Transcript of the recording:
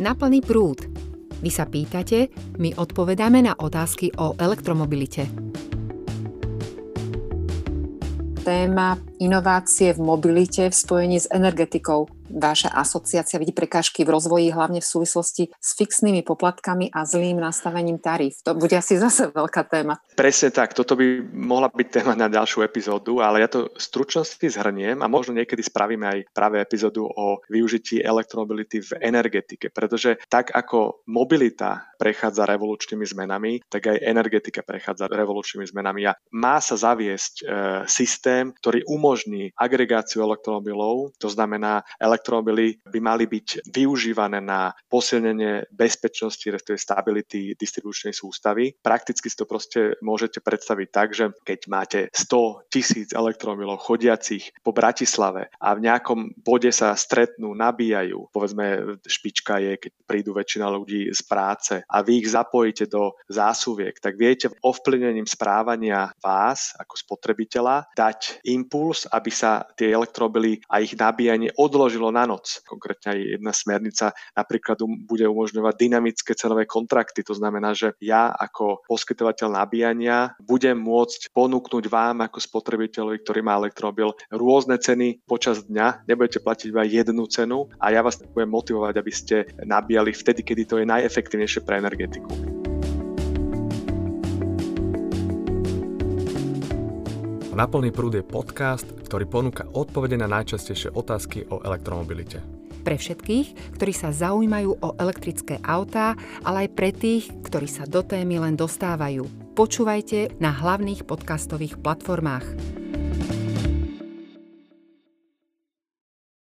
Na plný prúd. Vy sa pýtate, my odpovedáme na otázky o elektromobilite. Téma inovácie v mobilite v spojení s energetikou vaša asociácia vidí prekážky v rozvoji, hlavne v súvislosti s fixnými poplatkami a zlým nastavením tarif. To bude asi zase veľká téma. Presne tak, toto by mohla byť téma na ďalšiu epizódu, ale ja to stručnosti zhrniem a možno niekedy spravíme aj práve epizódu o využití elektromobility v energetike, pretože tak ako mobilita prechádza revolučnými zmenami, tak aj energetika prechádza revolučnými zmenami a má sa zaviesť e, systém, ktorý umožní agregáciu elektromobilov, to znamená elektromobily by mali byť využívané na posilnenie bezpečnosti, respektíve stability distribučnej sústavy. Prakticky si to proste môžete predstaviť tak, že keď máte 100 tisíc elektromobilov chodiacich po Bratislave a v nejakom bode sa stretnú, nabíjajú, povedzme špička je, keď prídu väčšina ľudí z práce a vy ich zapojíte do zásuvek, tak viete ovplyvnením správania vás ako spotrebiteľa dať impuls, aby sa tie elektromobily a ich nabíjanie odložilo na noc. Konkrétne aj jedna smernica napríklad um, bude umožňovať dynamické cenové kontrakty. To znamená, že ja ako poskytovateľ nabíjania budem môcť ponúknuť vám ako spotrebiteľovi, ktorý má elektromobil, rôzne ceny počas dňa. Nebudete platiť iba jednu cenu a ja vás budem motivovať, aby ste nabíjali vtedy, kedy to je najefektívnejšie pre energetiku. Na plný prúd je podcast, ktorý ponúka odpovede na najčastejšie otázky o elektromobilite. Pre všetkých, ktorí sa zaujímajú o elektrické autá, ale aj pre tých, ktorí sa do témy len dostávajú. Počúvajte na hlavných podcastových platformách.